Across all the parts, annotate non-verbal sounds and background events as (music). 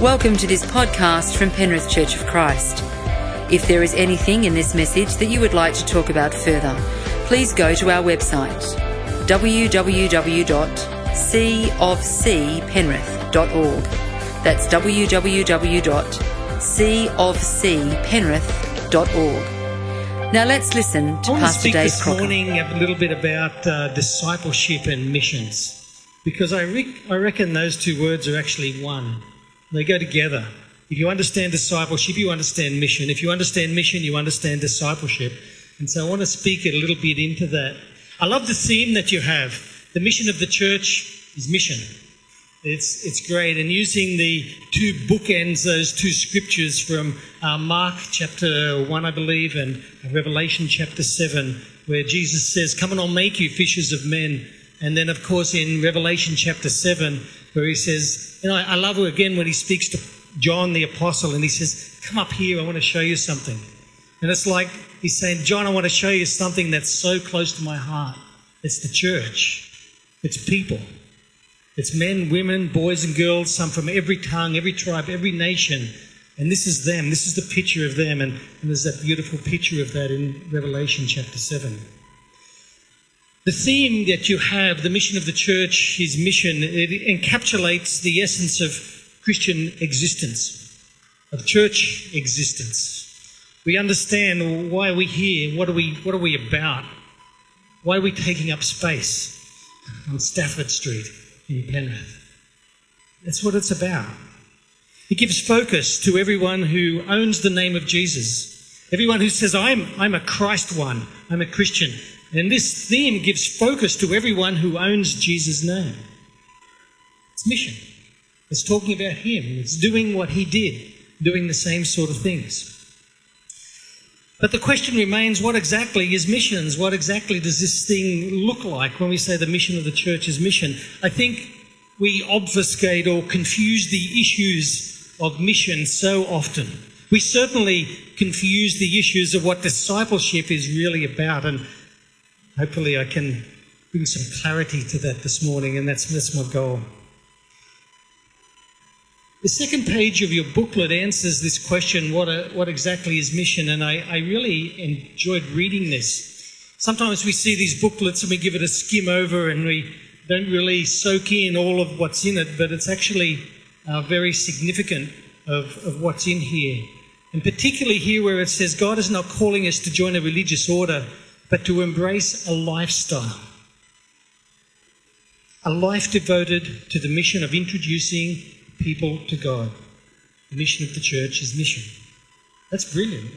Welcome to this podcast from Penrith Church of Christ. If there is anything in this message that you would like to talk about further, please go to our website www.cofcpenrith.org. That's www.cofcpenrith.org. Now let's listen to I want to Pastor speak Dave this Crocker. morning a little bit about uh, discipleship and missions, because I, re- I reckon those two words are actually one. They go together. If you understand discipleship, you understand mission. If you understand mission, you understand discipleship. And so I want to speak a little bit into that. I love the theme that you have. The mission of the church is mission. It's, it's great. And using the two bookends, those two scriptures from uh, Mark chapter 1, I believe, and Revelation chapter 7, where Jesus says, Come and I'll make you fishers of men. And then, of course, in Revelation chapter 7, where he says, You I, I love again when he speaks to John the apostle and he says, Come up here, I want to show you something. And it's like he's saying, John, I want to show you something that's so close to my heart. It's the church, it's people. It's men, women, boys, and girls, some from every tongue, every tribe, every nation. And this is them. This is the picture of them. And, and there's that beautiful picture of that in Revelation chapter 7. The theme that you have, the mission of the church, his mission, it encapsulates the essence of Christian existence, of church existence. We understand why are we here, what are we, what are we about, why are we taking up space on Stafford Street in Penrith. That's what it's about. It gives focus to everyone who owns the name of Jesus, everyone who says, I'm, I'm a Christ one, I'm a Christian. And this theme gives focus to everyone who owns Jesus' name. It's mission. It's talking about Him. It's doing what He did, doing the same sort of things. But the question remains what exactly is missions? What exactly does this thing look like when we say the mission of the church is mission? I think we obfuscate or confuse the issues of mission so often. We certainly confuse the issues of what discipleship is really about, and hopefully I can bring some clarity to that this morning, and that's, that's my goal. The second page of your booklet answers this question what, a, what exactly is mission? And I, I really enjoyed reading this. Sometimes we see these booklets and we give it a skim over and we don't really soak in all of what's in it, but it's actually uh, very significant of, of what's in here. And particularly here where it says God is not calling us to join a religious order, but to embrace a lifestyle. A life devoted to the mission of introducing people to God. The mission of the church is mission. That's brilliant.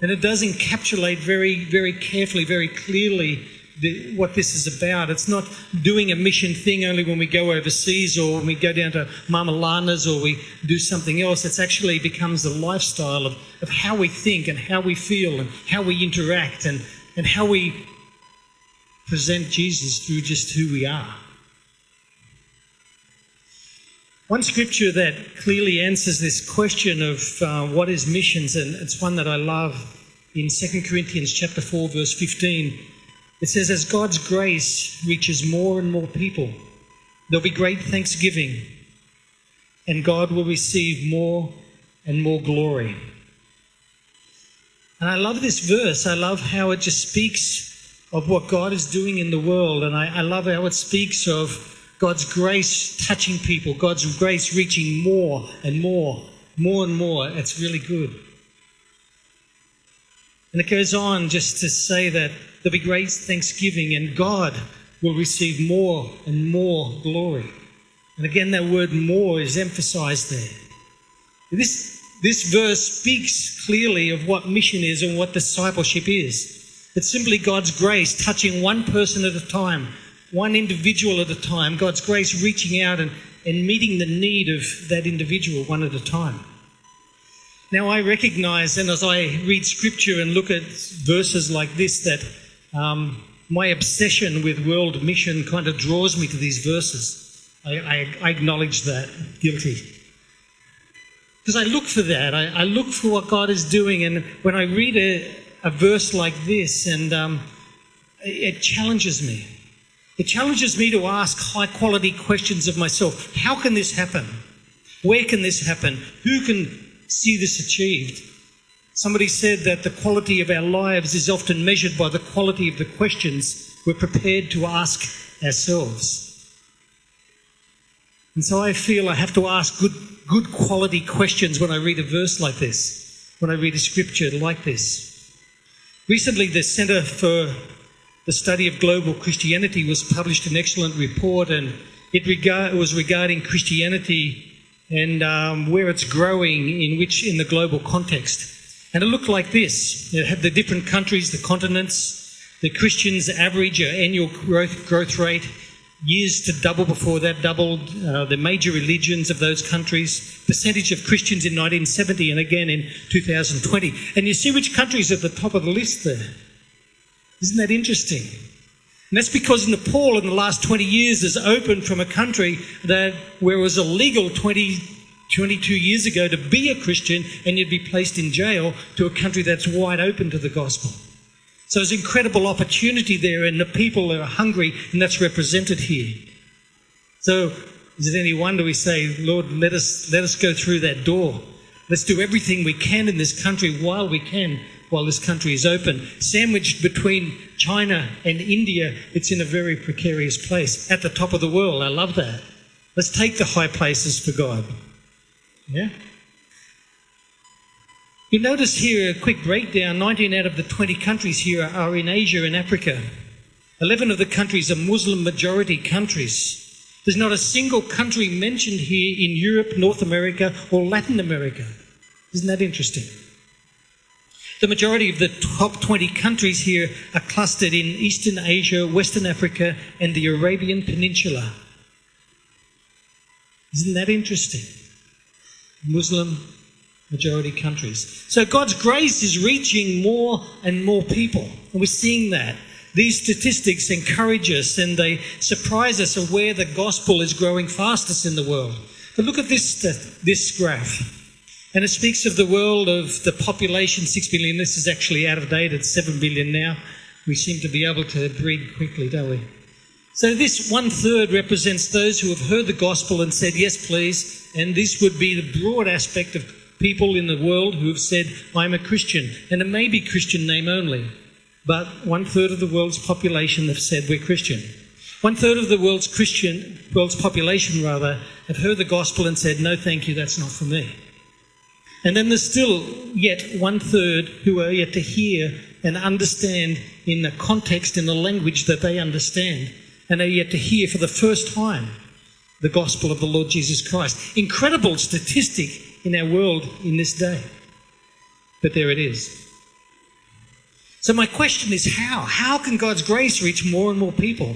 And it does encapsulate very, very carefully, very clearly the, what this is about. It's not doing a mission thing only when we go overseas or when we go down to Mama Lana's or we do something else. It actually becomes a lifestyle of, of how we think and how we feel and how we interact and, and how we present Jesus through just who we are. One scripture that clearly answers this question of uh, what is missions, and it's one that I love in 2 Corinthians chapter 4, verse 15. It says, As God's grace reaches more and more people, there'll be great thanksgiving, and God will receive more and more glory. And I love this verse. I love how it just speaks of what God is doing in the world, and I, I love how it speaks of God's grace touching people, God's grace reaching more and more, more and more. It's really good. And it goes on just to say that there'll be great thanksgiving and God will receive more and more glory. And again, that word more is emphasized there. This, this verse speaks clearly of what mission is and what discipleship is. It's simply God's grace touching one person at a time, one individual at a time, God's grace reaching out and, and meeting the need of that individual one at a time. Now, I recognize, and as I read scripture and look at verses like this, that um, my obsession with world mission kind of draws me to these verses. I, I, I acknowledge that, guilty. Because I look for that. I, I, look for what God is doing, and when I read a, a verse like this, and um, it challenges me. It challenges me to ask high quality questions of myself. How can this happen? Where can this happen? Who can see this achieved? Somebody said that the quality of our lives is often measured by the quality of the questions we're prepared to ask ourselves. And so I feel I have to ask good, good quality questions when I read a verse like this, when I read a scripture like this. Recently, the Centre for the Study of Global Christianity was published an excellent report, and it, regard, it was regarding Christianity and um, where it's growing in which in the global context. And it looked like this: it had the different countries, the continents, the Christians' average annual growth growth rate years to double before that, doubled uh, the major religions of those countries, percentage of Christians in 1970 and again in 2020. And you see which countries at the top of the list there. Isn't that interesting? And that's because Nepal in the last 20 years has opened from a country that where it was illegal 20, 22 years ago to be a Christian and you'd be placed in jail to a country that's wide open to the gospel. So there's incredible opportunity there, and the people are hungry, and that's represented here. So is it any wonder we say, Lord, let us, let us go through that door. Let's do everything we can in this country while we can, while this country is open. Sandwiched between China and India, it's in a very precarious place, at the top of the world. I love that. Let's take the high places for God. Yeah? You notice here a quick breakdown 19 out of the 20 countries here are in Asia and Africa. 11 of the countries are Muslim majority countries. There's not a single country mentioned here in Europe, North America, or Latin America. Isn't that interesting? The majority of the top 20 countries here are clustered in Eastern Asia, Western Africa, and the Arabian Peninsula. Isn't that interesting? Muslim majority countries. So God's grace is reaching more and more people, and we're seeing that. These statistics encourage us and they surprise us of where the gospel is growing fastest in the world. But look at this, this graph. And it speaks of the world of the population, 6 billion. This is actually out of date, it's 7 billion now. We seem to be able to breed quickly, don't we? So, this one third represents those who have heard the gospel and said, Yes, please. And this would be the broad aspect of people in the world who have said, I'm a Christian. And it may be Christian name only, but one third of the world's population have said we're Christian. One third of the world's Christian, world's population rather, have heard the gospel and said, no thank you, that's not for me. And then there's still yet one third who are yet to hear and understand in the context, in the language that they understand, and are yet to hear for the first time the gospel of the Lord Jesus Christ. Incredible statistic in our world in this day. But there it is. So, my question is how? How can God's grace reach more and more people?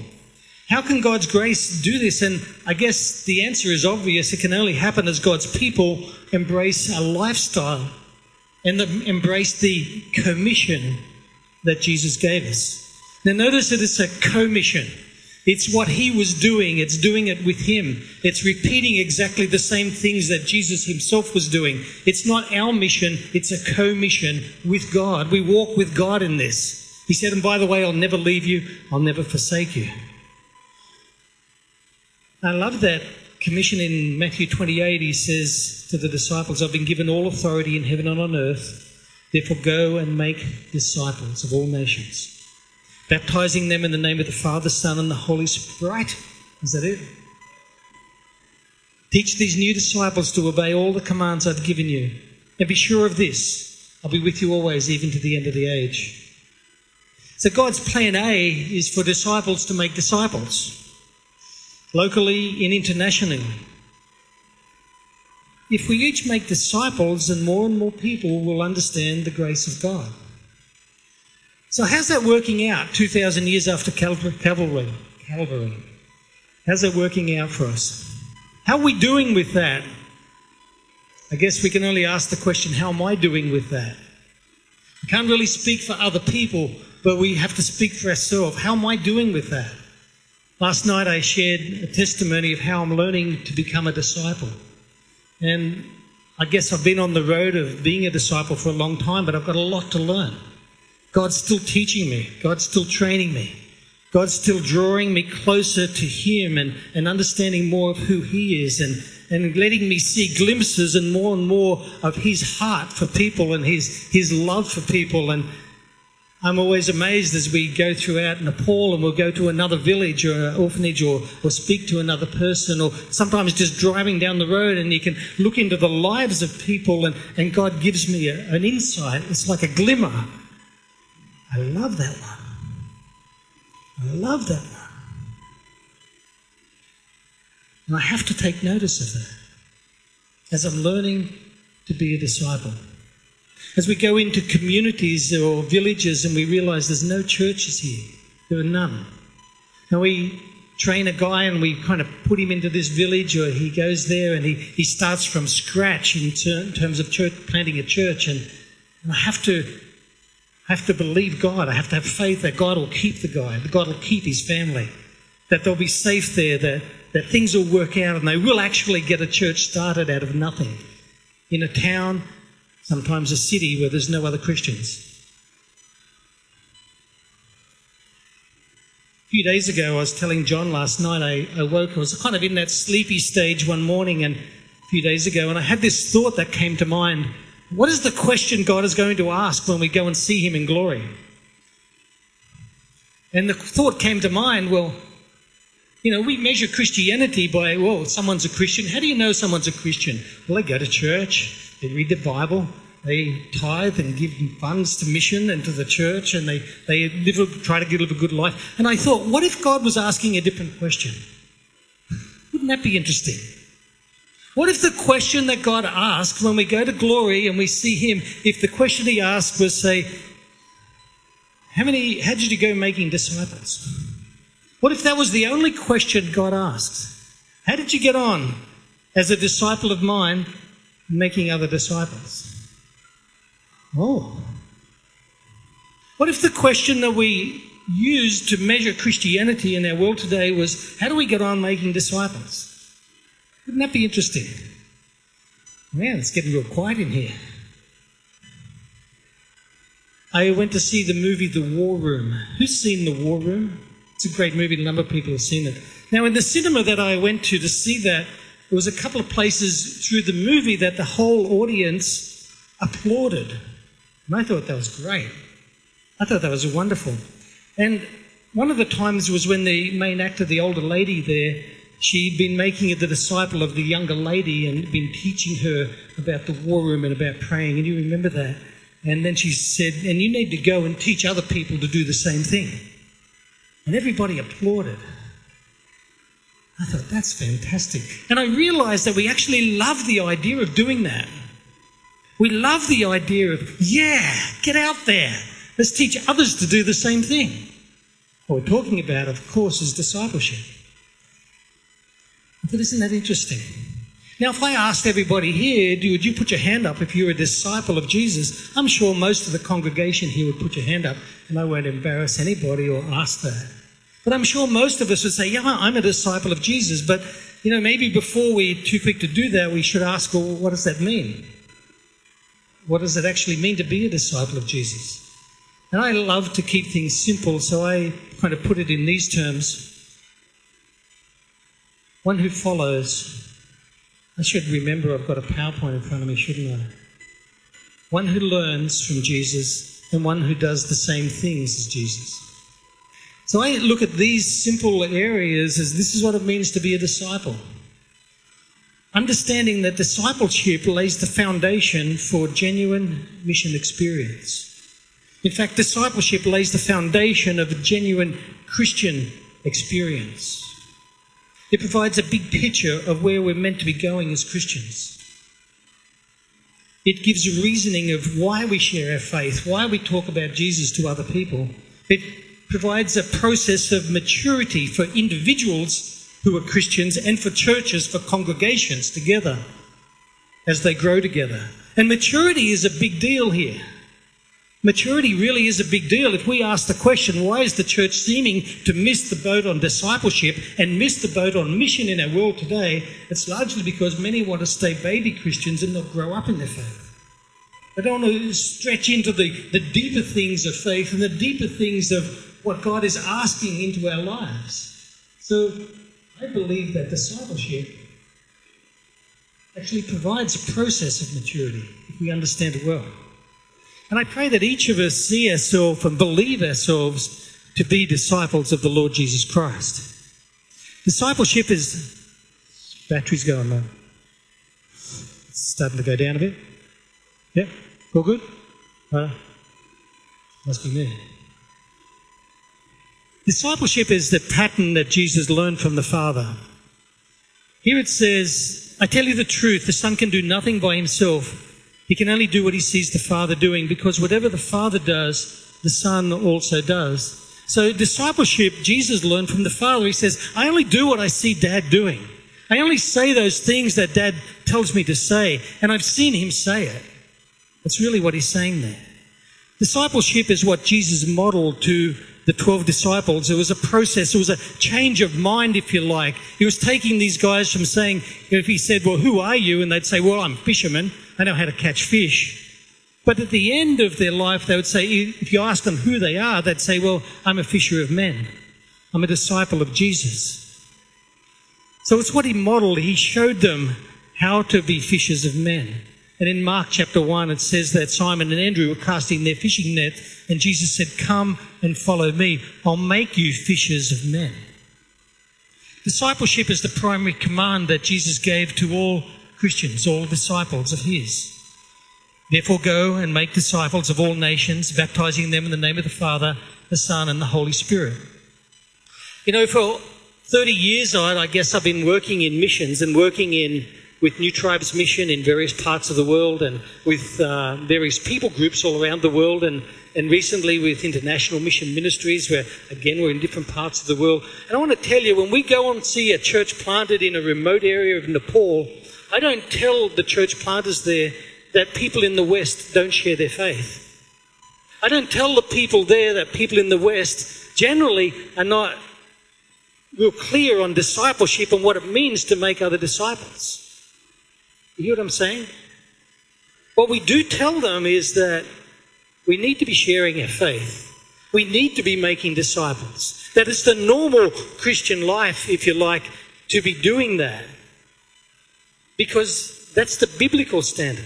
How can God's grace do this? And I guess the answer is obvious. It can only happen as God's people embrace a lifestyle and embrace the commission that Jesus gave us. Now, notice that it's a commission. It's what he was doing. It's doing it with him. It's repeating exactly the same things that Jesus himself was doing. It's not our mission, it's a co mission with God. We walk with God in this. He said, and by the way, I'll never leave you, I'll never forsake you. I love that commission in Matthew 28. He says to the disciples, I've been given all authority in heaven and on earth. Therefore, go and make disciples of all nations baptizing them in the name of the Father, Son, and the Holy Spirit. Is that it? Teach these new disciples to obey all the commands I've given you. And be sure of this I'll be with you always, even to the end of the age. So, God's plan A is for disciples to make disciples, locally and internationally. If we each make disciples, then more and more people will understand the grace of God. So, how's that working out 2,000 years after Calvary? Calvary. How's that working out for us? How are we doing with that? I guess we can only ask the question how am I doing with that? We can't really speak for other people, but we have to speak for ourselves. How am I doing with that? Last night I shared a testimony of how I'm learning to become a disciple. And I guess I've been on the road of being a disciple for a long time, but I've got a lot to learn. God's still teaching me, God's still training me. God's still drawing me closer to Him and, and understanding more of who He is and and letting me see glimpses and more and more of his heart for people and his, his love for people. And I'm always amazed as we go throughout Nepal and we'll go to another village or an orphanage or, or speak to another person or sometimes just driving down the road and you can look into the lives of people and, and God gives me a, an insight. It's like a glimmer. I love that one. I love that one. And I have to take notice of that as I'm learning to be a disciple. As we go into communities or villages and we realize there's no churches here, there are none. And we train a guy and we kind of put him into this village or he goes there and he, he starts from scratch in, ter- terms of church, planting a church. And, and I have to I have to believe God. I have to have faith that God will keep the guy, that God will keep his family, that they'll be safe there, that, that things will work out and they will actually get a church started out of nothing in a town, sometimes a city where there's no other Christians. A few days ago, I was telling John last night, I, I woke, I was kind of in that sleepy stage one morning and a few days ago, and I had this thought that came to mind. What is the question God is going to ask when we go and see Him in glory? And the thought came to mind well, you know, we measure Christianity by, well, someone's a Christian. How do you know someone's a Christian? Well, they go to church, they read the Bible, they tithe and give funds to mission and to the church, and they, they live, a, try to live a good life. And I thought, what if God was asking a different question? Wouldn't that be interesting? What if the question that God asked when we go to glory and we see Him, if the question He asked was, say, how many, how did you go making disciples? What if that was the only question God asked? How did you get on as a disciple of mine making other disciples? Oh. What if the question that we use to measure Christianity in our world today was, how do we get on making disciples? Wouldn't that be interesting? Man, it's getting real quiet in here. I went to see the movie The War Room. Who's seen The War Room? It's a great movie. A number of people have seen it. Now, in the cinema that I went to to see that, there was a couple of places through the movie that the whole audience applauded. And I thought that was great. I thought that was wonderful. And one of the times was when the main actor, the older lady there, she'd been making it the disciple of the younger lady and been teaching her about the war room and about praying. And you remember that? And then she said, and you need to go and teach other people to do the same thing. And everybody applauded. I thought, that's fantastic. And I realized that we actually love the idea of doing that. We love the idea of, yeah, get out there. Let's teach others to do the same thing. What we're talking about, of course, is discipleship. I thought, isn't that interesting? Now, if I asked everybody here, would you put your hand up if you're a disciple of Jesus? I'm sure most of the congregation here would put your hand up, and I won't embarrass anybody or ask that. But I'm sure most of us would say, yeah, I'm a disciple of Jesus. But, you know, maybe before we're too quick to do that, we should ask, well, what does that mean? What does it actually mean to be a disciple of Jesus? And I love to keep things simple, so I kind of put it in these terms. One who follows I should remember I've got a PowerPoint in front of me, shouldn't I? One who learns from Jesus and one who does the same things as Jesus. So I look at these simple areas as this is what it means to be a disciple. Understanding that discipleship lays the foundation for genuine mission experience. In fact, discipleship lays the foundation of a genuine Christian experience. It provides a big picture of where we're meant to be going as Christians. It gives a reasoning of why we share our faith, why we talk about Jesus to other people. It provides a process of maturity for individuals who are Christians and for churches, for congregations together as they grow together. And maturity is a big deal here. Maturity really is a big deal. If we ask the question, why is the church seeming to miss the boat on discipleship and miss the boat on mission in our world today? It's largely because many want to stay baby Christians and not grow up in their faith. They don't want to stretch into the, the deeper things of faith and the deeper things of what God is asking into our lives. So I believe that discipleship actually provides a process of maturity if we understand it well. And I pray that each of us see ourselves and believe ourselves to be disciples of the Lord Jesus Christ. Discipleship is. Battery's going low. It's starting to go down a bit. Yep, all good? Uh, must be me. Discipleship is the pattern that Jesus learned from the Father. Here it says, I tell you the truth, the Son can do nothing by himself. He can only do what he sees the Father doing because whatever the Father does, the Son also does. So, discipleship, Jesus learned from the Father. He says, I only do what I see Dad doing. I only say those things that Dad tells me to say, and I've seen him say it. That's really what he's saying there. Discipleship is what Jesus modeled to the 12 disciples. It was a process, it was a change of mind, if you like. He was taking these guys from saying, if he said, Well, who are you? And they'd say, Well, I'm a fisherman. I know how to catch fish. But at the end of their life, they would say, if you ask them who they are, they'd say, Well, I'm a fisher of men. I'm a disciple of Jesus. So it's what he modeled. He showed them how to be fishers of men. And in Mark chapter 1, it says that Simon and Andrew were casting their fishing net, and Jesus said, Come and follow me. I'll make you fishers of men. Discipleship is the primary command that Jesus gave to all Christians, all disciples of his. Therefore, go and make disciples of all nations, baptizing them in the name of the Father, the Son, and the Holy Spirit. You know, for 30 years, I guess I've been working in missions and working in with New Tribes Mission in various parts of the world and with uh, various people groups all around the world and, and recently with International Mission Ministries where again we're in different parts of the world. And I want to tell you, when we go and see a church planted in a remote area of Nepal, I don't tell the church planters there that people in the West don't share their faith. I don't tell the people there that people in the West generally are not real clear on discipleship and what it means to make other disciples. You hear what I'm saying? What we do tell them is that we need to be sharing our faith. We need to be making disciples. That is the normal Christian life, if you like, to be doing that. Because that's the biblical standard.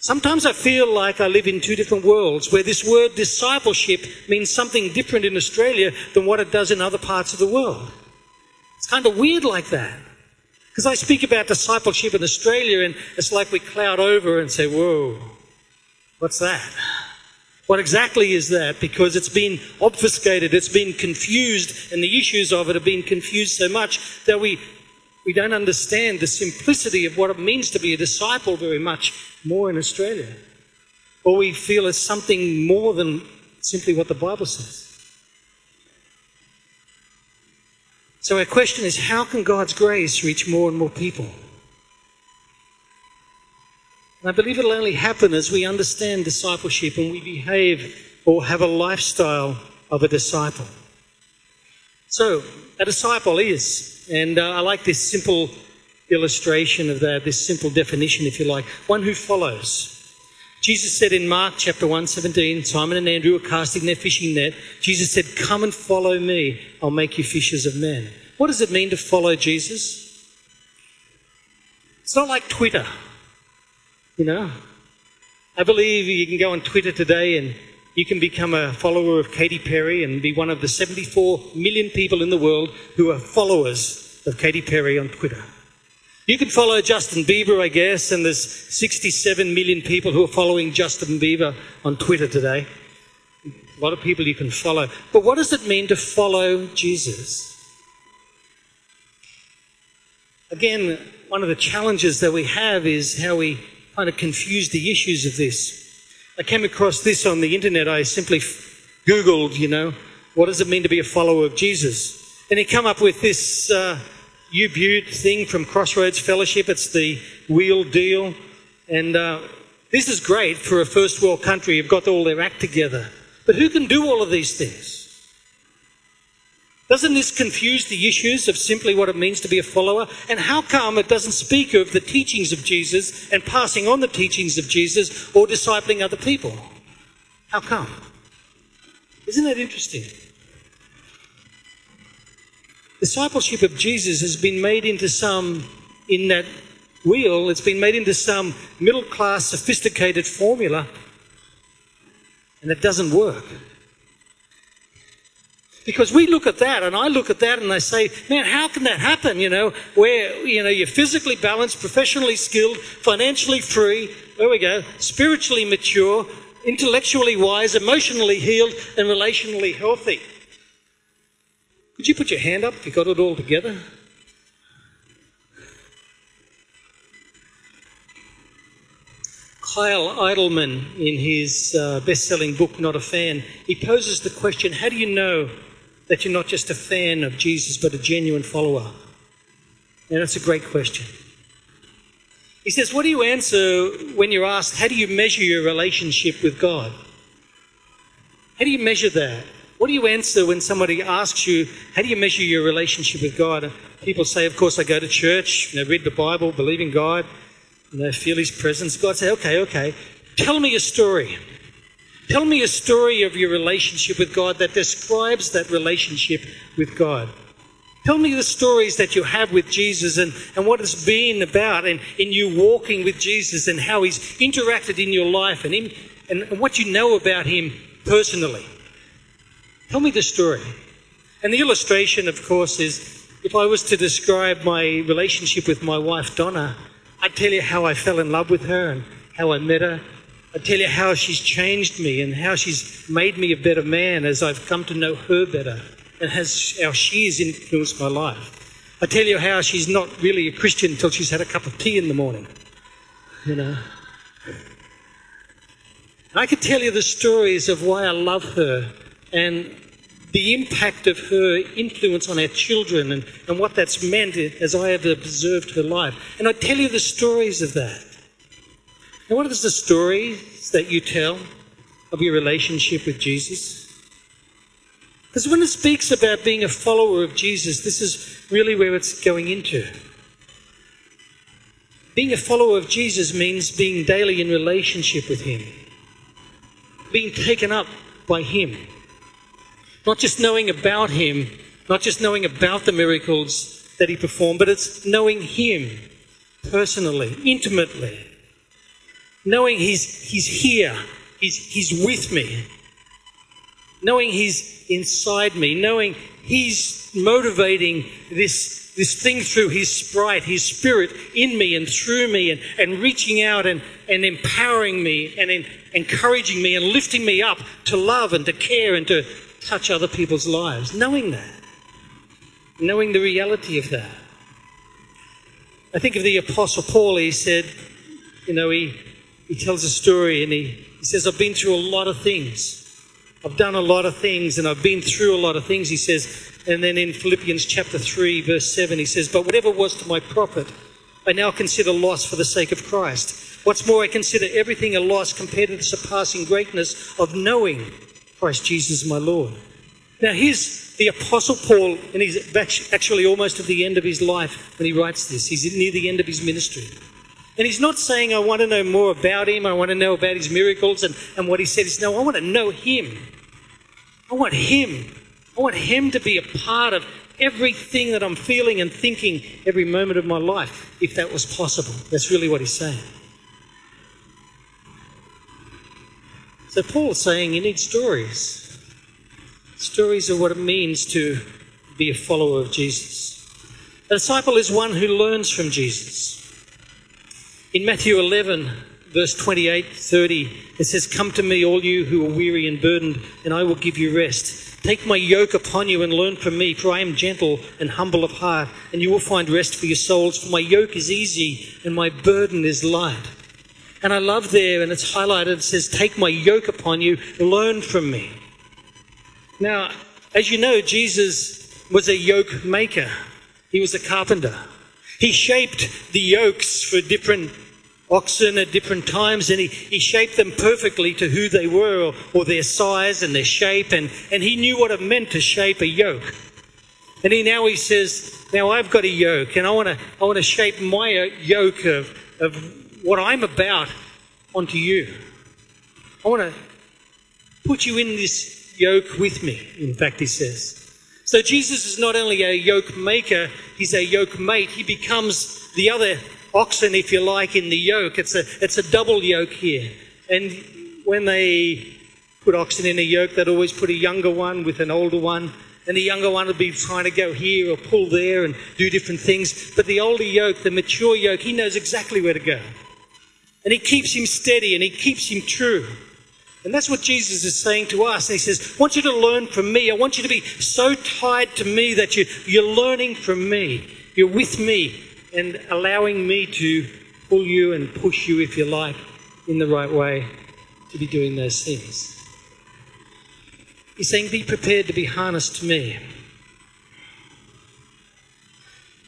Sometimes I feel like I live in two different worlds where this word discipleship means something different in Australia than what it does in other parts of the world. It's kind of weird like that. Because I speak about discipleship in Australia and it's like we cloud over and say, whoa, what's that? What exactly is that? Because it's been obfuscated, it's been confused, and the issues of it have been confused so much that we we don't understand the simplicity of what it means to be a disciple very much more in Australia. Or we feel it's something more than simply what the Bible says. So our question is how can God's grace reach more and more people? And I believe it'll only happen as we understand discipleship and we behave or have a lifestyle of a disciple. So, a disciple is and uh, I like this simple illustration of that, this simple definition, if you like. One who follows. Jesus said in Mark chapter 1, 17, Simon and Andrew were casting their fishing net. Jesus said, Come and follow me. I'll make you fishers of men. What does it mean to follow Jesus? It's not like Twitter. You know? I believe you can go on Twitter today and you can become a follower of Katy Perry and be one of the 74 million people in the world who are followers of Katy Perry on Twitter. You can follow Justin Bieber, I guess, and there's 67 million people who are following Justin Bieber on Twitter today. A lot of people you can follow. But what does it mean to follow Jesus? Again, one of the challenges that we have is how we kind of confuse the issues of this. I came across this on the internet. I simply Googled, you know, what does it mean to be a follower of Jesus? And he come up with this uh, YouTube thing from Crossroads Fellowship. It's the wheel deal. And uh, this is great for a first world country. You've got all their act together. But who can do all of these things? Doesn't this confuse the issues of simply what it means to be a follower? And how come it doesn't speak of the teachings of Jesus and passing on the teachings of Jesus or discipling other people? How come? Isn't that interesting? Discipleship of Jesus has been made into some, in that wheel. It's been made into some middle class, sophisticated formula, and it doesn't work. Because we look at that, and I look at that, and I say, man, how can that happen? You know, where you know you're physically balanced, professionally skilled, financially free. There we go. Spiritually mature, intellectually wise, emotionally healed, and relationally healthy. Could you put your hand up if you got it all together? Kyle Idleman, in his uh, best selling book, Not a Fan, he poses the question how do you know that you're not just a fan of Jesus, but a genuine follower? And that's a great question. He says, What do you answer when you're asked, How do you measure your relationship with God? How do you measure that? What do you answer when somebody asks you, How do you measure your relationship with God? People say, Of course, I go to church, you know, read the Bible, believe in God, you know, feel His presence. God say, Okay, okay, tell me a story. Tell me a story of your relationship with God that describes that relationship with God. Tell me the stories that you have with Jesus and, and what it's been about and in you walking with Jesus and how he's interacted in your life and, him, and what you know about him personally. Tell me the story. And the illustration, of course, is if I was to describe my relationship with my wife, Donna, I'd tell you how I fell in love with her and how I met her I'd tell you how she's changed me and how she's made me a better man as I've come to know her better and has, how she's influenced my life. I tell you how she's not really a Christian until she's had a cup of tea in the morning. You know. I could tell you the stories of why I love her and the impact of her influence on our children and, and what that's meant as I have observed her life. And I tell you the stories of that. And what is the story that you tell of your relationship with Jesus? Because when it speaks about being a follower of Jesus, this is really where it's going into. Being a follower of Jesus means being daily in relationship with Him, being taken up by Him, not just knowing about Him, not just knowing about the miracles that He performed, but it's knowing Him personally, intimately. Knowing he's, he's here, he's, he's with me, knowing he's inside me, knowing he's motivating this, this thing through his sprite, his spirit in me and through me, and, and reaching out and, and empowering me and in, encouraging me and lifting me up to love and to care and to touch other people's lives. Knowing that, knowing the reality of that. I think of the Apostle Paul, he said, you know, he, he tells a story and he, he says, I've been through a lot of things. I've done a lot of things and I've been through a lot of things, he says. And then in Philippians chapter 3, verse 7, he says, But whatever was to my profit, I now consider loss for the sake of Christ. What's more, I consider everything a loss compared to the surpassing greatness of knowing Christ Jesus my Lord. Now, here's the Apostle Paul, and he's actually almost at the end of his life when he writes this. He's near the end of his ministry. And he's not saying, I want to know more about him, I want to know about his miracles and, and what he said. He's, no, I want to know him. I want him. I want him to be a part of everything that I'm feeling and thinking every moment of my life, if that was possible. That's really what he's saying. So Paul's saying you need stories. Stories are what it means to be a follower of Jesus. A disciple is one who learns from Jesus. In Matthew 11, verse 28 30, it says, Come to me, all you who are weary and burdened, and I will give you rest. Take my yoke upon you and learn from me, for I am gentle and humble of heart, and you will find rest for your souls. For my yoke is easy and my burden is light. And I love there, and it's highlighted, it says, Take my yoke upon you, learn from me. Now, as you know, Jesus was a yoke maker, he was a carpenter. He shaped the yokes for different oxen at different times and he, he shaped them perfectly to who they were or, or their size and their shape and, and he knew what it meant to shape a yoke. And he now he says, now I've got a yoke and I want to I want to shape my yoke of, of what I'm about onto you. I want to put you in this yoke with me, in fact, he says. So Jesus is not only a yoke maker, he's a yoke mate. He becomes the other oxen, if you like, in the yoke. It's a, it's a double yoke here. And when they put oxen in a yoke, they'd always put a younger one with an older one. And the younger one would be trying to go here or pull there and do different things. But the older yoke, the mature yoke, he knows exactly where to go. And he keeps him steady and he keeps him true. And that's what Jesus is saying to us. He says, I want you to learn from me. I want you to be so tied to me that you, you're learning from me. You're with me and allowing me to pull you and push you, if you like, in the right way to be doing those things. He's saying, Be prepared to be harnessed to me.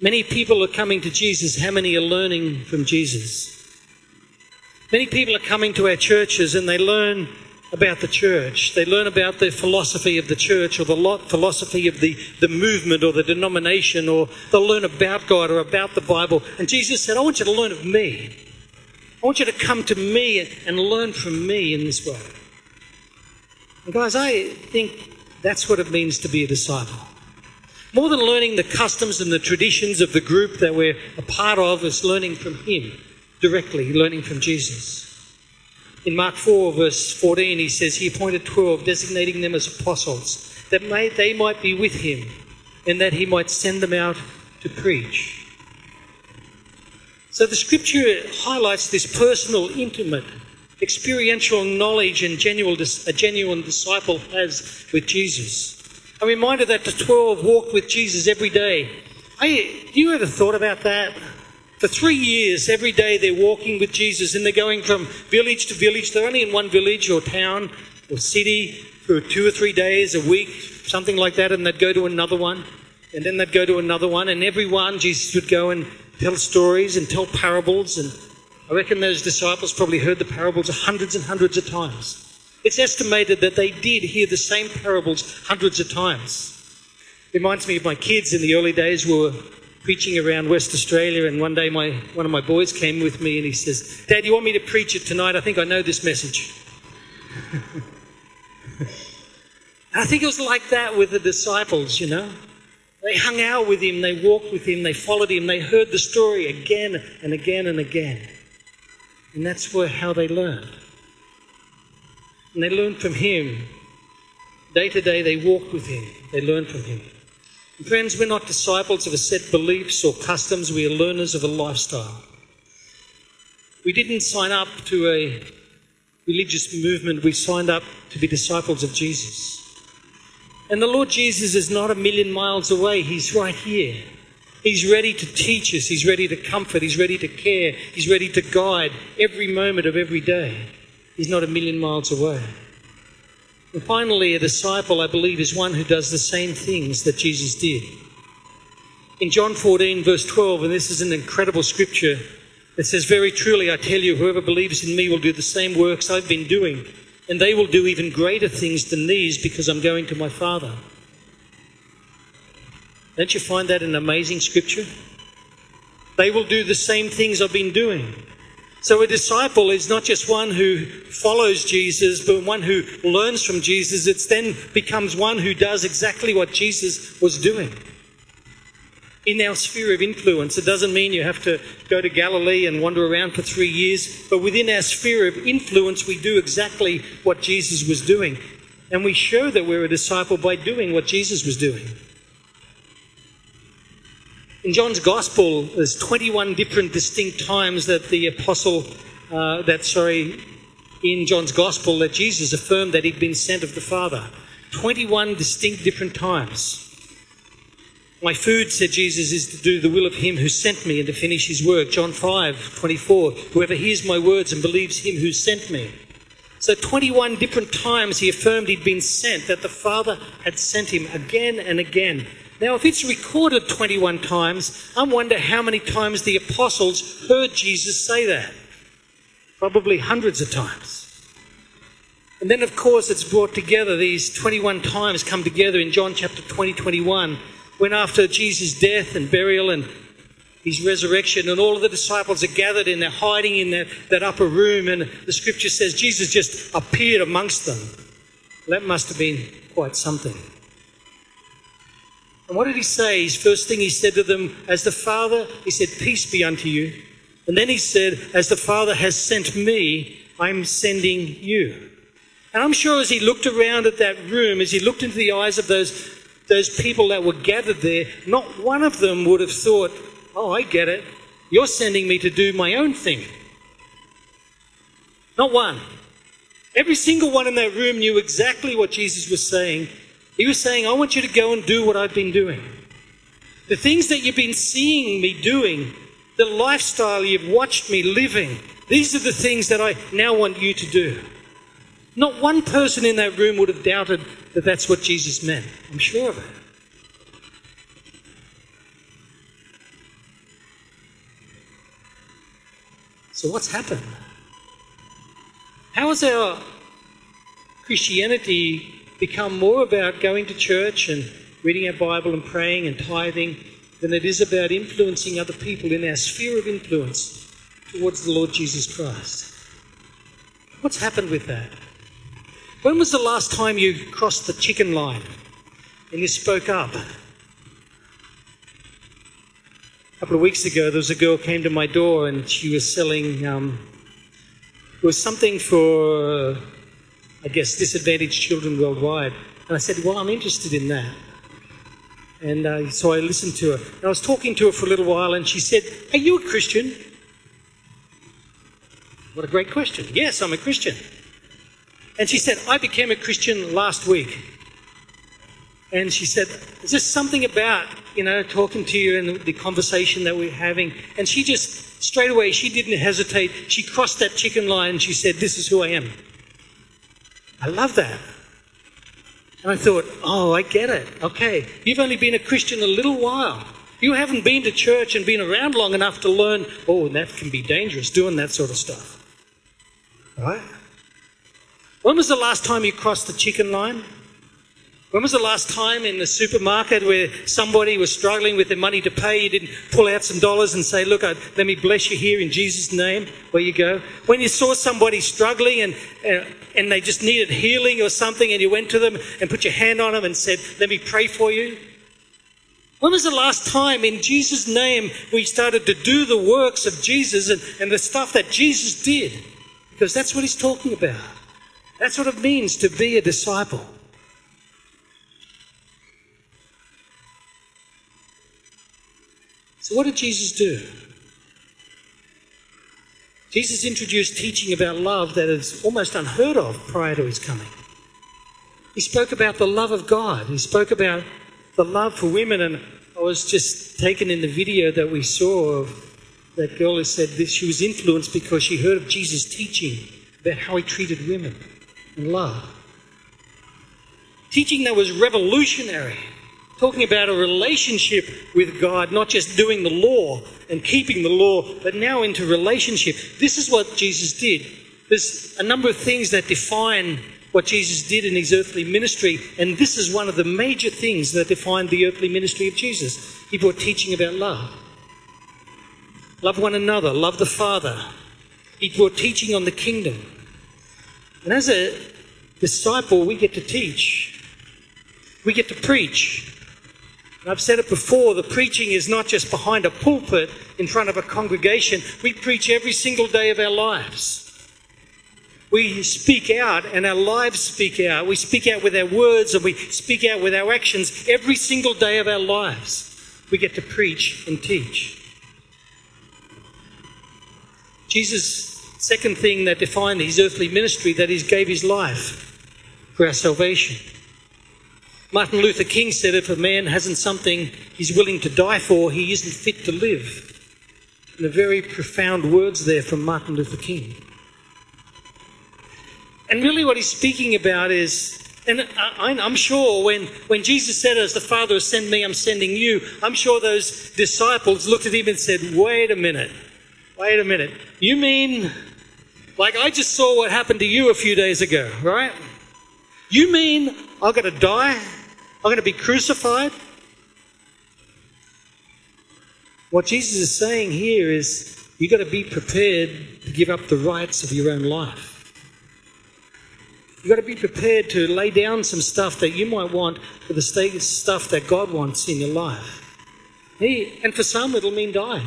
Many people are coming to Jesus. How many are learning from Jesus? Many people are coming to our churches and they learn about the church. They learn about the philosophy of the church or the philosophy of the, the movement or the denomination, or they'll learn about God or about the Bible. And Jesus said, I want you to learn of me. I want you to come to me and learn from me in this way. And guys, I think that's what it means to be a disciple. More than learning the customs and the traditions of the group that we're a part of, is learning from Him directly, learning from Jesus. In Mark 4, verse 14, he says, He appointed 12, designating them as apostles, that may, they might be with him, and that he might send them out to preach. So the scripture highlights this personal, intimate, experiential knowledge and genuine, a genuine disciple has with Jesus. I'm reminded that the 12 walked with Jesus every day. Hey, you ever thought about that? For three years, every day they're walking with Jesus and they're going from village to village. They're only in one village or town or city for two or three days a week, something like that, and they'd go to another one. And then they'd go to another one, and every one Jesus would go and tell stories and tell parables. And I reckon those disciples probably heard the parables hundreds and hundreds of times. It's estimated that they did hear the same parables hundreds of times. Reminds me of my kids in the early days were preaching around West Australia, and one day my, one of my boys came with me and he says, Dad, you want me to preach it tonight? I think I know this message. (laughs) I think it was like that with the disciples, you know. They hung out with him, they walked with him, they followed him, they heard the story again and again and again. And that's where, how they learned. And they learned from him. Day to day, they walked with him, they learned from him. Friends, we're not disciples of a set beliefs or customs, we are learners of a lifestyle. We didn't sign up to a religious movement, we signed up to be disciples of Jesus. And the Lord Jesus is not a million miles away, He's right here. He's ready to teach us, He's ready to comfort, He's ready to care, He's ready to guide every moment of every day. He's not a million miles away. And finally, a disciple, I believe, is one who does the same things that Jesus did. In John 14, verse 12, and this is an incredible scripture, it says, Very truly, I tell you, whoever believes in me will do the same works I've been doing, and they will do even greater things than these because I'm going to my Father. Don't you find that an amazing scripture? They will do the same things I've been doing. So a disciple is not just one who follows Jesus, but one who learns from Jesus. It then becomes one who does exactly what Jesus was doing. In our sphere of influence, it doesn't mean you have to go to Galilee and wander around for three years, but within our sphere of influence, we do exactly what Jesus was doing. And we show that we're a disciple by doing what Jesus was doing. In John's Gospel, there's 21 different distinct times that the apostle, uh, that, sorry, in John's Gospel, that Jesus affirmed that he'd been sent of the Father. 21 distinct different times. My food, said Jesus, is to do the will of him who sent me and to finish his work. John 5, 24. Whoever hears my words and believes him who sent me. So 21 different times he affirmed he'd been sent, that the Father had sent him again and again. Now, if it's recorded 21 times, I wonder how many times the apostles heard Jesus say that. Probably hundreds of times. And then, of course, it's brought together. These 21 times come together in John chapter 20, 21, when after Jesus' death and burial and his resurrection, and all of the disciples are gathered and they're hiding in that, that upper room, and the scripture says Jesus just appeared amongst them. That must have been quite something. And what did he say? His first thing he said to them, As the Father, he said, Peace be unto you. And then he said, As the Father has sent me, I'm sending you. And I'm sure as he looked around at that room, as he looked into the eyes of those, those people that were gathered there, not one of them would have thought, Oh, I get it. You're sending me to do my own thing. Not one. Every single one in that room knew exactly what Jesus was saying. He was saying, I want you to go and do what I've been doing. The things that you've been seeing me doing, the lifestyle you've watched me living, these are the things that I now want you to do. Not one person in that room would have doubted that that's what Jesus meant. I'm sure of it. So, what's happened? How has our Christianity become more about going to church and reading our Bible and praying and tithing than it is about influencing other people in our sphere of influence towards the Lord Jesus Christ? What's happened with that? When was the last time you crossed the chicken line and you spoke up? A couple of weeks ago, there was a girl came to my door and she was selling. Um, it was something for, I guess, disadvantaged children worldwide. And I said, "Well, I'm interested in that." And uh, so I listened to her. And I was talking to her for a little while, and she said, "Are you a Christian?" What a great question. Yes, I'm a Christian. And she said, I became a Christian last week. And she said, Is there something about, you know, talking to you and the conversation that we're having? And she just, straight away, she didn't hesitate. She crossed that chicken line and she said, This is who I am. I love that. And I thought, Oh, I get it. Okay. You've only been a Christian a little while. You haven't been to church and been around long enough to learn, oh, that can be dangerous doing that sort of stuff. Right? When was the last time you crossed the chicken line? When was the last time in the supermarket where somebody was struggling with their money to pay, you didn't pull out some dollars and say, Look, let me bless you here in Jesus' name? Where you go? When you saw somebody struggling and, uh, and they just needed healing or something, and you went to them and put your hand on them and said, Let me pray for you? When was the last time in Jesus' name we started to do the works of Jesus and, and the stuff that Jesus did? Because that's what he's talking about. That's what it means to be a disciple. So, what did Jesus do? Jesus introduced teaching about love that is almost unheard of prior to his coming. He spoke about the love of God, he spoke about the love for women, and I was just taken in the video that we saw of that girl who said this she was influenced because she heard of Jesus teaching about how he treated women and love. Teaching that was revolutionary, talking about a relationship with God, not just doing the law and keeping the law, but now into relationship. This is what Jesus did. There's a number of things that define what Jesus did in his earthly ministry, and this is one of the major things that defined the earthly ministry of Jesus. He brought teaching about love. Love one another, love the Father. He brought teaching on the kingdom. And as a disciple, we get to teach, we get to preach. And I've said it before the preaching is not just behind a pulpit in front of a congregation, we preach every single day of our lives. We speak out and our lives speak out. We speak out with our words and we speak out with our actions every single day of our lives. We get to preach and teach. Jesus Second thing that defined his earthly ministry that he gave his life for our salvation. Martin Luther King said if a man hasn't something he's willing to die for, he isn't fit to live. And the very profound words there from Martin Luther King. And really, what he's speaking about is, and I'm sure when, when Jesus said, As the Father has sent me, I'm sending you, I'm sure those disciples looked at him and said, Wait a minute, wait a minute. You mean like I just saw what happened to you a few days ago, right? You mean I'm going to die? I'm going to be crucified? What Jesus is saying here is you've got to be prepared to give up the rights of your own life. You've got to be prepared to lay down some stuff that you might want for the stuff that God wants in your life. And for some, it'll mean dying.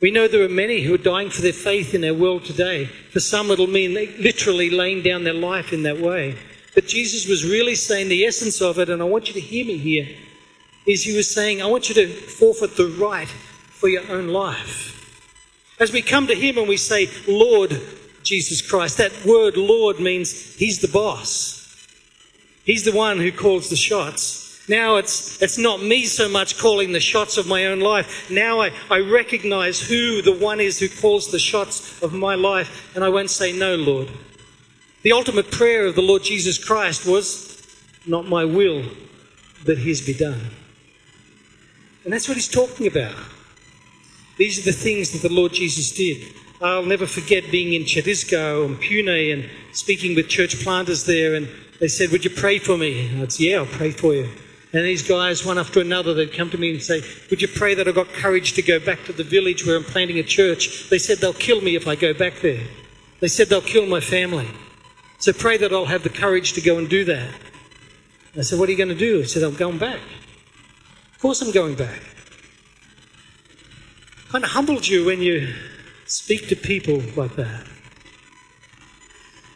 We know there are many who are dying for their faith in our world today. For some, it'll mean literally laying down their life in that way. But Jesus was really saying the essence of it, and I want you to hear me here, is he was saying, I want you to forfeit the right for your own life. As we come to him and we say, Lord Jesus Christ, that word Lord means he's the boss. He's the one who calls the shots. Now it's, it's not me so much calling the shots of my own life. Now I, I recognize who the one is who calls the shots of my life, and I won't say no, Lord. The ultimate prayer of the Lord Jesus Christ was, Not my will, but His be done. And that's what He's talking about. These are the things that the Lord Jesus did. I'll never forget being in Chhattisgarh and Pune and speaking with church planters there, and they said, Would you pray for me? And I'd say, Yeah, I'll pray for you. And these guys, one after another, they'd come to me and say, Would you pray that I've got courage to go back to the village where I'm planting a church? They said they'll kill me if I go back there. They said they'll kill my family. So pray that I'll have the courage to go and do that. I said, What are you going to do? He said, I'm going back. Of course I'm going back. Kind of humbled you when you speak to people like that.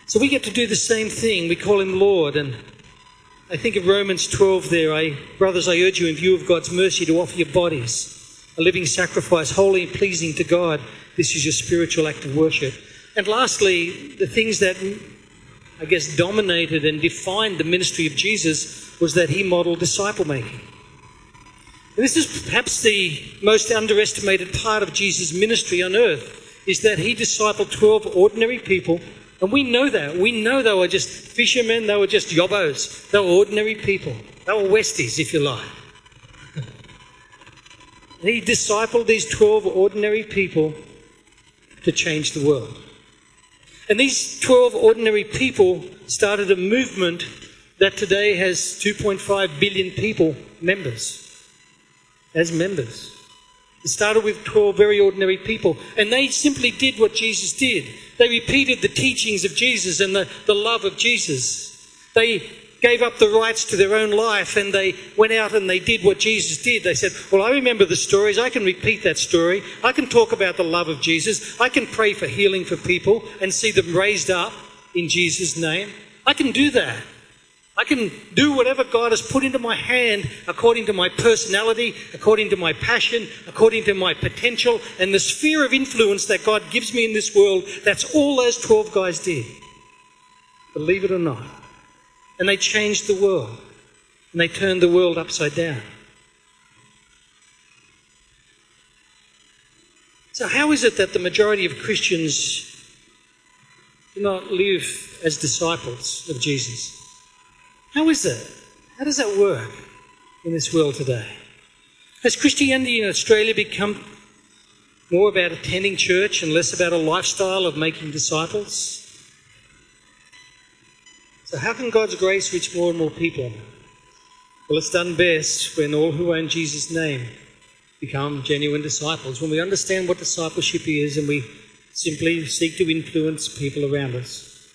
So we get to do the same thing. We call him Lord, and I think of Romans 12 there. I, brothers, I urge you, in view of God's mercy, to offer your bodies a living sacrifice, holy and pleasing to God. This is your spiritual act of worship. And lastly, the things that I guess dominated and defined the ministry of Jesus was that he modeled disciple making. And this is perhaps the most underestimated part of Jesus' ministry on earth, is that he discipled 12 ordinary people and we know that. We know they were just fishermen, they were just yobbos. They were ordinary people. They were Westies, if you like. (laughs) he discipled these 12 ordinary people to change the world. And these 12 ordinary people started a movement that today has 2.5 billion people, members, as members. It started with 12 very ordinary people, and they simply did what Jesus did. They repeated the teachings of Jesus and the, the love of Jesus. They gave up the rights to their own life and they went out and they did what Jesus did. They said, Well, I remember the stories. I can repeat that story. I can talk about the love of Jesus. I can pray for healing for people and see them raised up in Jesus' name. I can do that. I can do whatever God has put into my hand according to my personality, according to my passion, according to my potential, and the sphere of influence that God gives me in this world. That's all those 12 guys did. Believe it or not. And they changed the world. And they turned the world upside down. So, how is it that the majority of Christians do not live as disciples of Jesus? How is that? How does that work in this world today? Has Christianity in Australia become more about attending church and less about a lifestyle of making disciples? So, how can God's grace reach more and more people? Well, it's done best when all who own Jesus' name become genuine disciples. When we understand what discipleship is and we simply seek to influence people around us.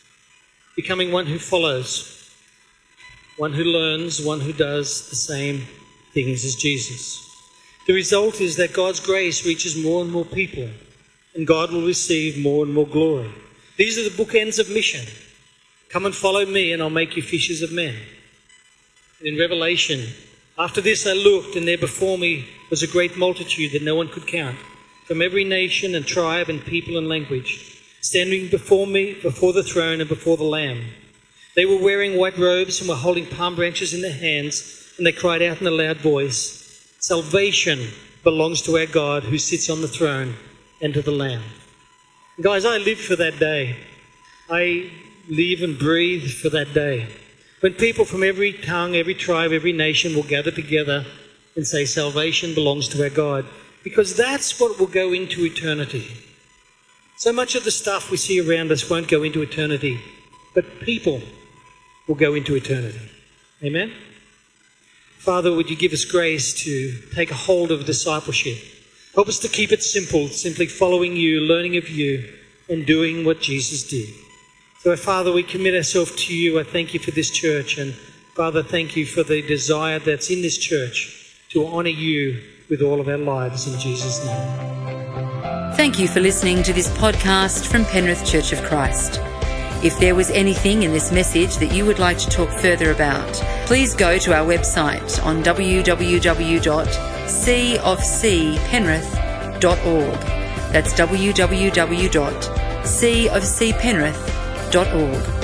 Becoming one who follows one who learns, one who does the same things as Jesus. The result is that God's grace reaches more and more people, and God will receive more and more glory. These are the bookends of mission. Come and follow me, and I'll make you fishers of men. in Revelation, after this I looked, and there before me was a great multitude that no one could count, from every nation and tribe and people and language, standing before me, before the throne and before the Lamb. They were wearing white robes and were holding palm branches in their hands, and they cried out in a loud voice Salvation belongs to our God who sits on the throne and to the Lamb. Guys, I live for that day. I live and breathe for that day. When people from every tongue, every tribe, every nation will gather together and say, Salvation belongs to our God. Because that's what will go into eternity. So much of the stuff we see around us won't go into eternity, but people will go into eternity. Amen? Father, would you give us grace to take a hold of discipleship? Help us to keep it simple, simply following you, learning of you, and doing what Jesus did. So, Father, we commit ourselves to you. I thank you for this church. And, Father, thank you for the desire that's in this church to honour you with all of our lives in Jesus' name. Thank you for listening to this podcast from Penrith Church of Christ. If there was anything in this message that you would like to talk further about, please go to our website on www.cofcpenrith.org. That's www.cofcpenrith.org org.